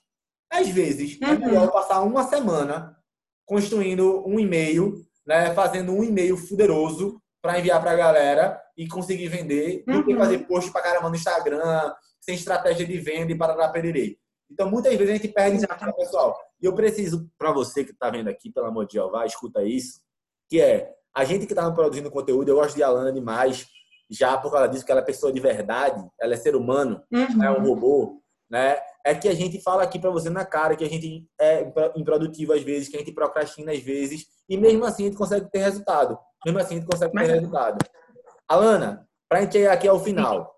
Às vezes, é Uhum. melhor eu passar uma semana construindo um e-mail, né, fazendo um e-mail fuderoso para enviar para a galera e conseguir vender, do que Uhum. fazer post para caramba no Instagram, sem estratégia de venda e parará pererei. Então, muitas vezes a gente perde Exatamente. pessoal. E eu preciso, para você que está vendo aqui, pelo amor de Jeová, escuta isso, que é, a gente que está produzindo conteúdo, eu gosto de Alana demais, já por causa disso, que ela é pessoa de verdade, ela é ser humano, Uhum. não é um robô, né? É que a gente fala aqui para você na cara que a gente é improdutivo às vezes, que a gente procrastina às vezes, e mesmo assim a gente consegue ter resultado. Mesmo assim a gente consegue ter Mas- resultado. Alana, pra gente chegar aqui ao final,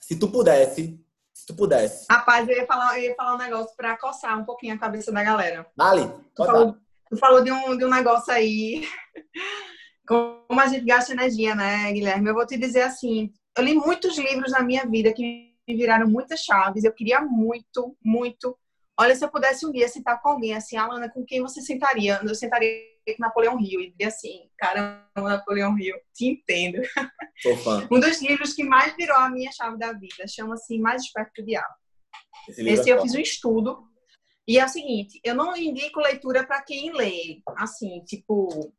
se tu pudesse, se tu pudesse, Rapaz, eu ia, falar, eu ia falar um negócio pra coçar um pouquinho a cabeça da galera. Dali, Tu falou, tu falou de, um, de um negócio aí. Como a gente gasta energia, né, Guilherme? Eu vou te dizer assim: eu li muitos livros na minha vida que me viraram muitas chaves. Eu queria muito, muito. Olha, se eu pudesse um dia sentar com alguém assim, Alana, com quem você sentaria? Eu sentaria com Napoleão Hill e diria assim: caramba, Napoleão Hill, te entendo. <laughs> Um dos livros que mais virou a minha chave da vida chama-se Mais Esperto que o Diabo. Esse Esse é eu fiz um estudo. E é o seguinte, eu não indico leitura para quem lê, assim, tipo,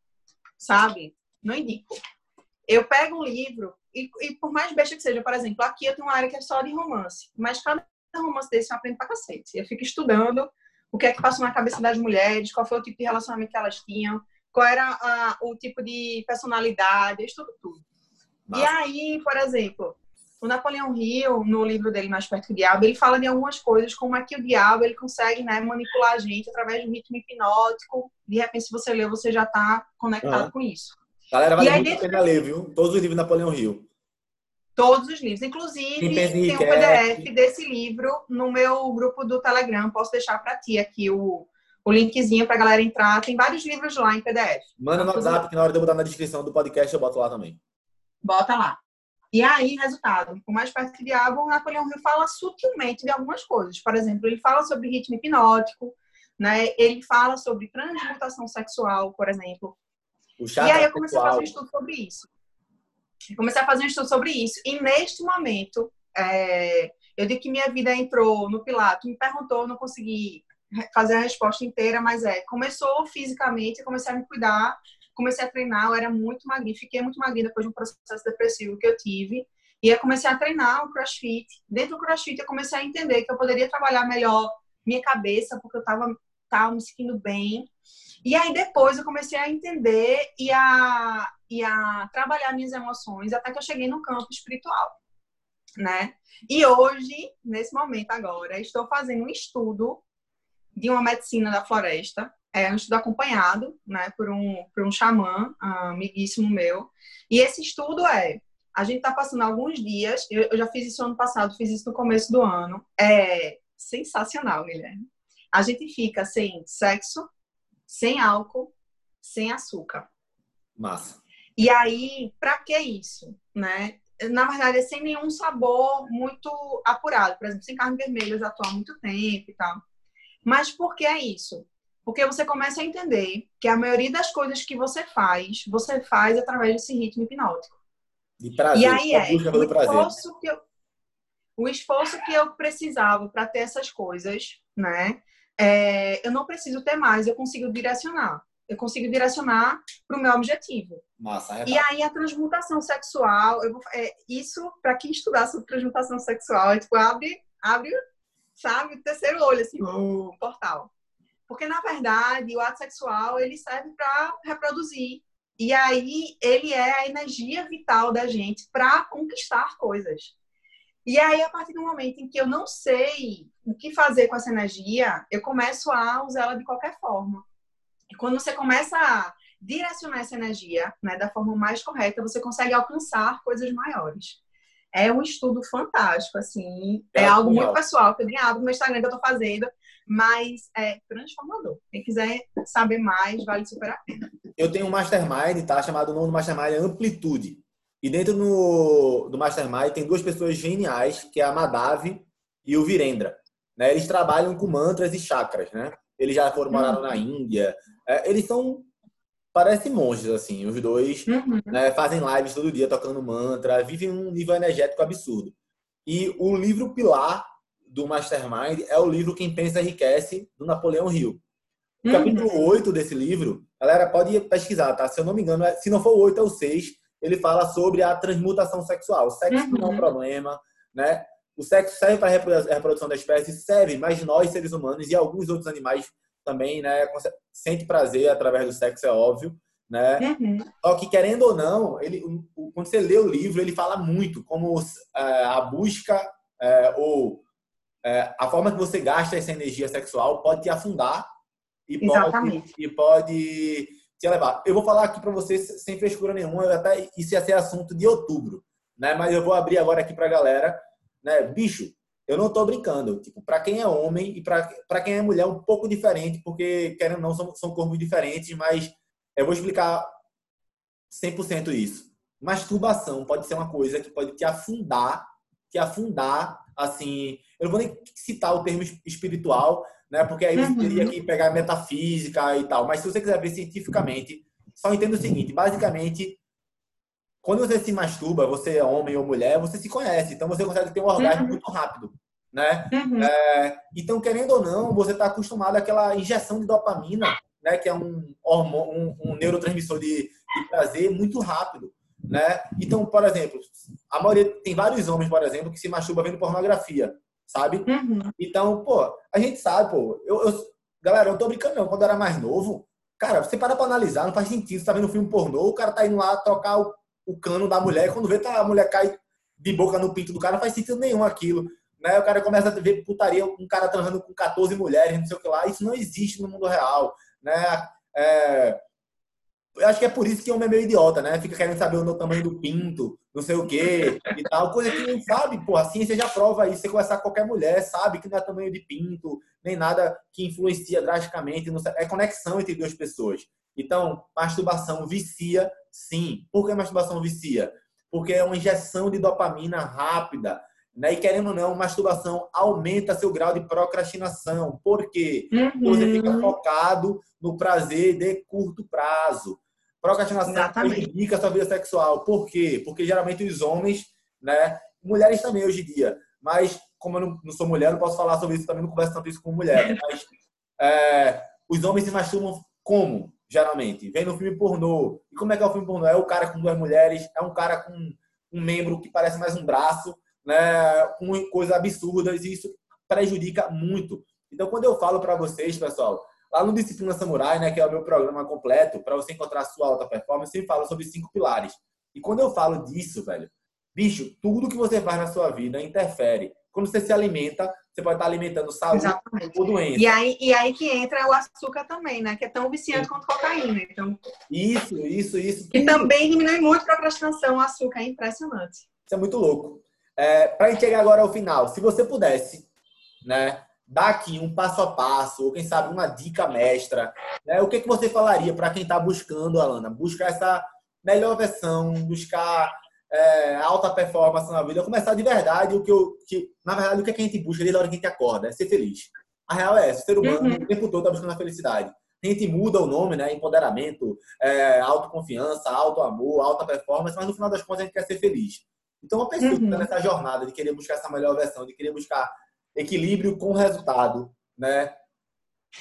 sabe? Não indico. Eu pego um livro e, e por mais besta que seja, por exemplo, aqui eu tenho uma área que é só de romance, mas cada romance desse eu aprendo pra cacete. Eu fico estudando o que é que passou na cabeça das mulheres, qual foi o tipo de relacionamento que elas tinham, qual era a- o tipo de personalidade, eu estudo tudo. E Massa. aí, por exemplo, o Napoleão Hill, no livro dele Mais Perto do Diabo, ele fala de algumas coisas, como é que o diabo ele consegue né, manipular a gente através de um ritmo hipnótico. De repente, se você lê, você já está conectado Aham. com isso. Galera, vale E aí muito a dentro pena ler, viu? Todos os livros de Napoleão Hill. Todos os livros. Inclusive, tem um. PDF desse livro no meu grupo do Telegram. Posso deixar para ti aqui o, o linkzinho para a galera entrar. Tem vários livros lá em PDF. Manda no WhatsApp que na hora de eu botar na descrição do podcast eu boto lá também. Bota lá. E aí, resultado, o mais diabo, o Napoleão Hill fala sutilmente de algumas coisas. Por exemplo, ele fala sobre ritmo hipnótico, né? Ele fala sobre transmutação sexual, por exemplo. E aí eu comecei a fazer um sexual. estudo sobre isso. Comecei a fazer um estudo sobre isso. E neste momento, é, eu digo que minha vida entrou no Pilato, me perguntou, não consegui fazer a resposta inteira, mas é, começou fisicamente, comecei a me cuidar, comecei a treinar, eu era muito magrinha, fiquei muito magrinha depois de um processo depressivo que eu tive. E eu comecei a treinar o CrossFit. Dentro do CrossFit eu comecei a entender que eu poderia trabalhar melhor minha cabeça, porque eu estava tava me sentindo bem. E aí depois eu comecei a entender e a, e a trabalhar minhas emoções até que eu cheguei no campo espiritual, né? E hoje, nesse momento agora, estou fazendo um estudo de uma medicina da floresta, é um estudo acompanhado, né, por um, por um xamã, um amiguíssimo meu. E esse estudo é, a gente está passando alguns dias, eu, eu já fiz isso ano passado, fiz isso no começo do ano, é sensacional, Guilherme. A gente fica sem sexo, sem álcool, sem açúcar. Massa. E aí, para que isso, né? Na verdade, é sem nenhum sabor muito apurado. Por exemplo, sem carne vermelha, eu já estou há muito tempo e tal. Mas por que é isso? Porque você começa a entender que a maioria das coisas que você faz, você faz através desse ritmo hipnótico. De prazer. E aí é o esforço, que eu, o esforço que eu precisava para ter essas coisas, né? É, eu não preciso ter mais, eu consigo direcionar. Eu consigo direcionar para o meu objetivo. Massa, é e aí a transmutação sexual, vou, é, isso para quem estudar sobre transmutação sexual, é tipo, abre, abre sabe, o terceiro olho, assim, o portal. Porque, na verdade, o ato sexual, ele serve para reproduzir. E aí, ele é a energia vital da gente para conquistar coisas. E aí, a partir do momento em que eu não sei o que fazer com essa energia, eu começo a usar ela de qualquer forma. E quando você começa a direcionar essa energia né, da forma mais correta, você consegue alcançar coisas maiores é um estudo fantástico, assim. É, é algo muito pessoal, que eu nem abro no Instagram que eu tô fazendo, mas é transformador. Quem quiser saber mais, vale super a pena. Eu tenho um mastermind, tá? Chamado o nome do mastermind é Amplitude. E dentro no, do mastermind tem duas pessoas geniais, que é a Madave e o Virendra. Né? Eles trabalham com mantras e chakras, né? Eles já foram moraram na Índia. É, eles são parecem monges, assim. Os dois uhum. né, fazem lives todo dia tocando mantra, vivem um nível energético absurdo. E o livro pilar do Mastermind é o livro Quem Pensa Enriquece, do Napoleão Hill. O uhum. capítulo 8 desse livro, galera pode pesquisar, tá? Se eu não me engano, é, se não for o 8, é o 6. Ele fala sobre a transmutação sexual. O sexo uhum. não é um uhum. problema, né? O sexo serve para a reprodução da espécie, serve, mas nós, seres humanos e alguns outros animais também, né, sente prazer através do sexo, é óbvio, né? Uhum. Só que, querendo ou não, ele, quando você lê o livro, ele fala muito como é, a busca é, ou é, a forma que você gasta essa energia sexual pode te afundar e pode, e pode te levar. Eu vou falar aqui para vocês sem frescura nenhuma, até isso ia ser assunto de outubro, né? Mas eu vou abrir agora aqui para a galera, né? Bicho, eu não estou brincando. Tipo, para quem é homem e para quem é mulher, um pouco diferente, porque, querendo ou não, são, são corpos diferentes, mas eu vou explicar 100% isso. Masturbação pode ser uma coisa que pode te afundar, te afundar, assim. Eu não vou nem citar o termo espiritual, né? Porque aí você teria uhum. que pegar metafísica e tal. Mas se você quiser ver cientificamente, só entenda o seguinte: basicamente, quando você se masturba, você é homem ou mulher, você se conhece. Então você consegue ter um orgasmo uhum. muito rápido. Né? Uhum. É, então, querendo ou não, você está acostumado àquela injeção de dopamina, né? que é um, hormônio, um, um neurotransmissor de, de, prazer muito rápido. Né? Então, por exemplo, a maioria tem vários homens, por exemplo, que se masturbam vendo pornografia, sabe? Uhum. Então, pô, a gente sabe, pô, eu, eu, galera, eu tô brincando não, quando eu era mais novo, cara, você para pra analisar, não faz sentido, você tá vendo um filme pornô, o cara tá indo lá tocar o o cano da mulher. Quando vê, tá, a mulher cai de boca no pinto do cara, não faz sentido nenhum aquilo. Né? O cara começa a ver putaria, um cara transando com 14 mulheres, não sei o que lá. Isso não existe no mundo real. Né? É... Eu acho que é por isso que o homem é meio idiota, né? Fica querendo saber o tamanho do pinto, não sei o que e tal. Coisa que não sabe, pô. A ciência já prova isso. Você conversar com qualquer mulher, sabe que não é tamanho de pinto, nem nada que influencia drasticamente. É conexão entre duas pessoas. Então, masturbação vicia, sim. Por que masturbação vicia? Porque é uma injeção de dopamina rápida. Né? E querendo ou não, masturbação aumenta seu grau de procrastinação. Por quê? Uhum. Você fica focado no prazer de curto prazo. Procrastinação prejudica a sua vida sexual. Por quê? Porque geralmente os homens, né? Mulheres também hoje em dia. Mas, como eu não, sou mulher, não posso falar sobre isso também, não converso tanto isso com mulher. <laughs> Mas é, os homens se masturbam como? Geralmente. Vem no filme pornô. E como é que é o filme pornô? É o cara com duas mulheres, é um cara com um membro que parece mais um braço, né? Com coisas absurdas, e isso prejudica muito. Então, quando eu falo para vocês, pessoal, Lá no Disciplina Samurai, né, que é o meu programa completo, para você encontrar a sua alta performance, eu sempre falo sobre cinco pilares. E quando eu falo disso, velho, bicho, tudo que você faz na sua vida interfere. Quando você se alimenta, você pode estar alimentando saúde Exatamente. ou doença. E aí, e aí que entra o açúcar também, né? Que é tão viciante Sim. quanto cocaína. Então... Isso, isso, isso. E também diminui muito a procrastinação, o açúcar. É impressionante. Isso é muito louco. É, para a gente chegar agora ao final, se você pudesse, né? Dar aqui um passo a passo, ou quem sabe uma dica mestra, né? o que, que você falaria para quem está buscando, Alana? Buscar essa melhor versão, buscar é, alta performance na vida, começar de verdade o que eu, que, na verdade, o que, é que a gente busca desde a hora que a gente acorda, é ser feliz. A real é essa, o ser humano uhum. o tempo todo está buscando a felicidade. A gente muda o nome, né? Empoderamento, é, autoconfiança, auto-amor, alta performance, mas no final das contas a gente quer ser feliz. Então, uma pessoa uhum. que está nessa jornada de querer buscar essa melhor versão, de querer buscar equilíbrio com resultado, né?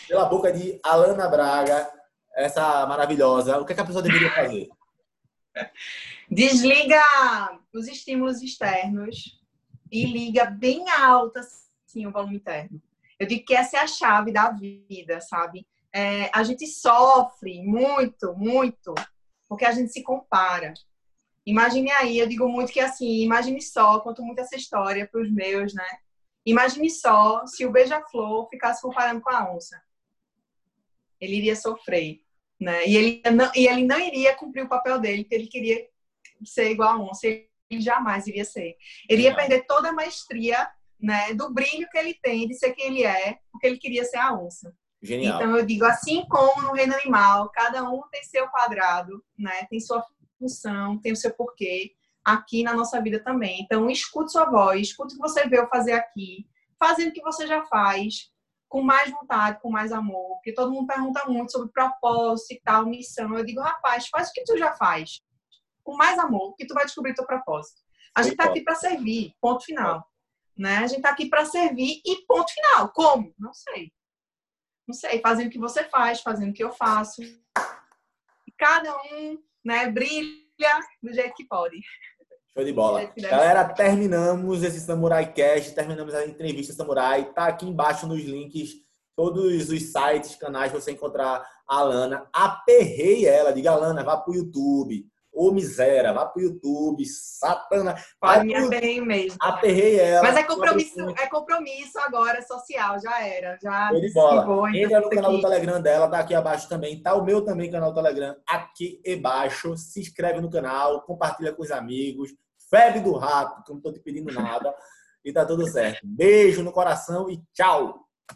Pela boca de Alana Braga, essa maravilhosa, o que, é que a pessoa deveria fazer? <laughs> Desliga os estímulos externos e liga bem alto assim, o volume interno. Eu digo que essa é a chave da vida, sabe? É, a gente sofre muito, muito, porque a gente se compara. Imagine aí, eu digo muito que assim, imagine só, conto muito essa história para os meus, né? Imagine só se o beija-flor ficasse comparando com a onça. Ele iria sofrer, né? E ele não, e ele não iria cumprir o papel dele, porque ele queria ser igual a onça. Ele jamais iria ser. Ele ia perder toda a maestria, né, do brilho que ele tem de ser quem ele é, porque ele queria ser a onça. Genial. Então eu digo assim como no reino animal, cada um tem seu quadrado, né? Tem sua função, tem o seu porquê aqui na nossa vida também. Então, escute sua voz, escute o que você veio fazer aqui, fazendo o que você já faz, com mais vontade, com mais amor. Porque todo mundo pergunta muito sobre propósito e tal, missão. Eu digo, rapaz, faz o que tu já faz, com mais amor, que tu vai descobrir teu propósito. A gente está aqui para servir, ponto final. Né? A gente está aqui para servir e ponto final. Como? Não sei. Não sei, fazendo o que você faz, fazendo o que eu faço. Cada um né, brilha do jeito que pode. Show de bola. Galera, terminamos esse Samurai Cast, terminamos a entrevista Samurai. Tá aqui embaixo nos links todos os sites, canais você encontrar a Alana. Aperrei ela, diga Alana, vá pro YouTube. Ô miséria, vá pro YouTube, satana. Pode me aperrei mesmo. Aperrei ela. Mas é compromisso, é compromisso agora, social, já era. Já Show de bola. Entra no canal aqui. do Telegram dela, tá aqui abaixo também. Tá o meu também, canal do Telegram, aqui embaixo. Se inscreve no canal, compartilha com os amigos febre do rato, que eu não tô te pedindo nada. E tá tudo certo. Beijo no coração e tchau!